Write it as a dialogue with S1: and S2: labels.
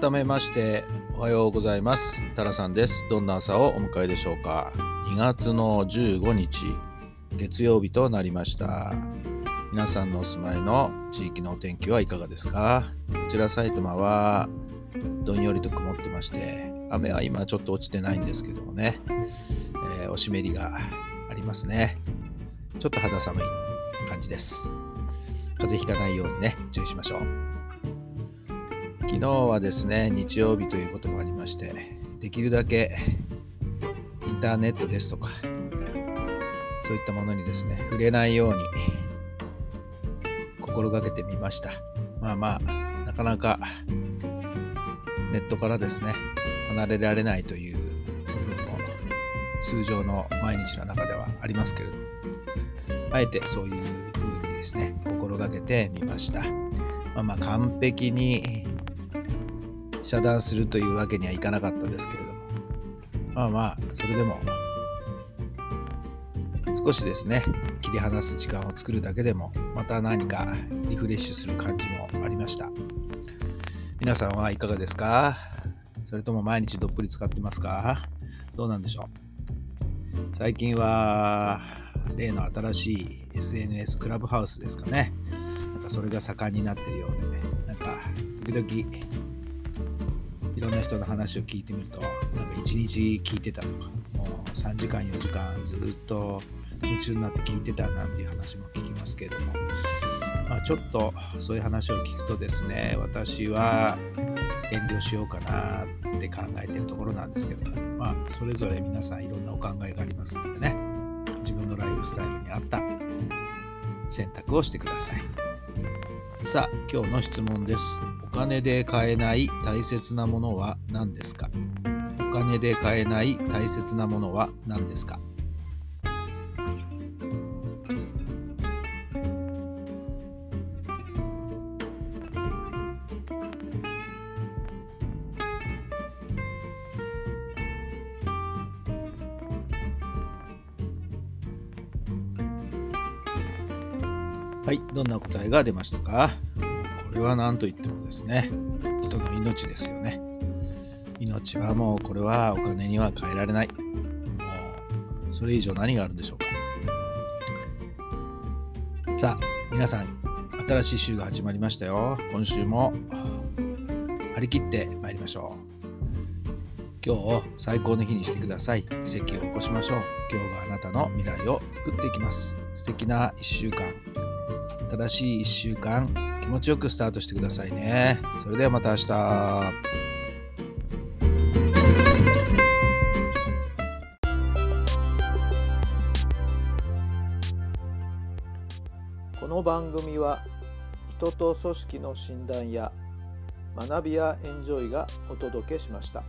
S1: 改めましておはようございます。タラさんです。どんな朝をお迎えでしょうか。2月の15日月曜日となりました。皆さんのお住まいの地域のお天気はいかがですか。こちら埼玉はどんよりと曇ってまして雨は今ちょっと落ちてないんですけどもね、えー、お湿りがありますね。ちょっと肌寒い感じです。風邪ひかないようにね注意しましょう。昨日はですね、日曜日ということもありまして、できるだけインターネットですとか、そういったものにですね、触れないように心がけてみました。まあまあ、なかなかネットからですね、離れられないという部分も通常の毎日の中ではありますけれども、あえてそういう風にですね、心がけてみました。まあまあ完璧に遮断するというわけにはいかなかったですけれども。まあまあそれでも少しですね切り離す時間を作るだけでもまた何かリフレッシュする感じもありました。皆さんはいかがですか？それとも毎日どっぷり使ってますか？どうなんでしょう？最近は例の新しい SNS クラブハウスですかね。なんかそれが盛んになってるようでね。なんか時々ろんな人の話を聞いてみるとなんか1日聞いてたとかもう3時間4時間ずっと夢中になって聞いてたなんていう話も聞きますけれども、まあ、ちょっとそういう話を聞くとですね私は遠慮しようかなって考えてるところなんですけどもまあそれぞれ皆さんいろんなお考えがありますのでね自分のライフスタイルに合った選択をしてください。さあ今日の質問です。お金で買えない大切なものは何ですか？お金で買えない大切なものは何ですか？はい、どんな答えが出ましたか？これは何と言ってもですね、人の命ですよね。命はもうこれはお金には変えられない。もうそれ以上何があるんでしょうか？さあ、皆さん、新しい週が始まりましたよ。今週も張り切って参りましょう。今日を最高の日にしてください。奇跡を起こしましょう。今日があなたの未来を作っていきます。素敵な1週間。正しい1週間気持ちよくスタートしてくださいね。それではまた明日。この番組は人と組織の診断や学びやエンジョイがお届けしました。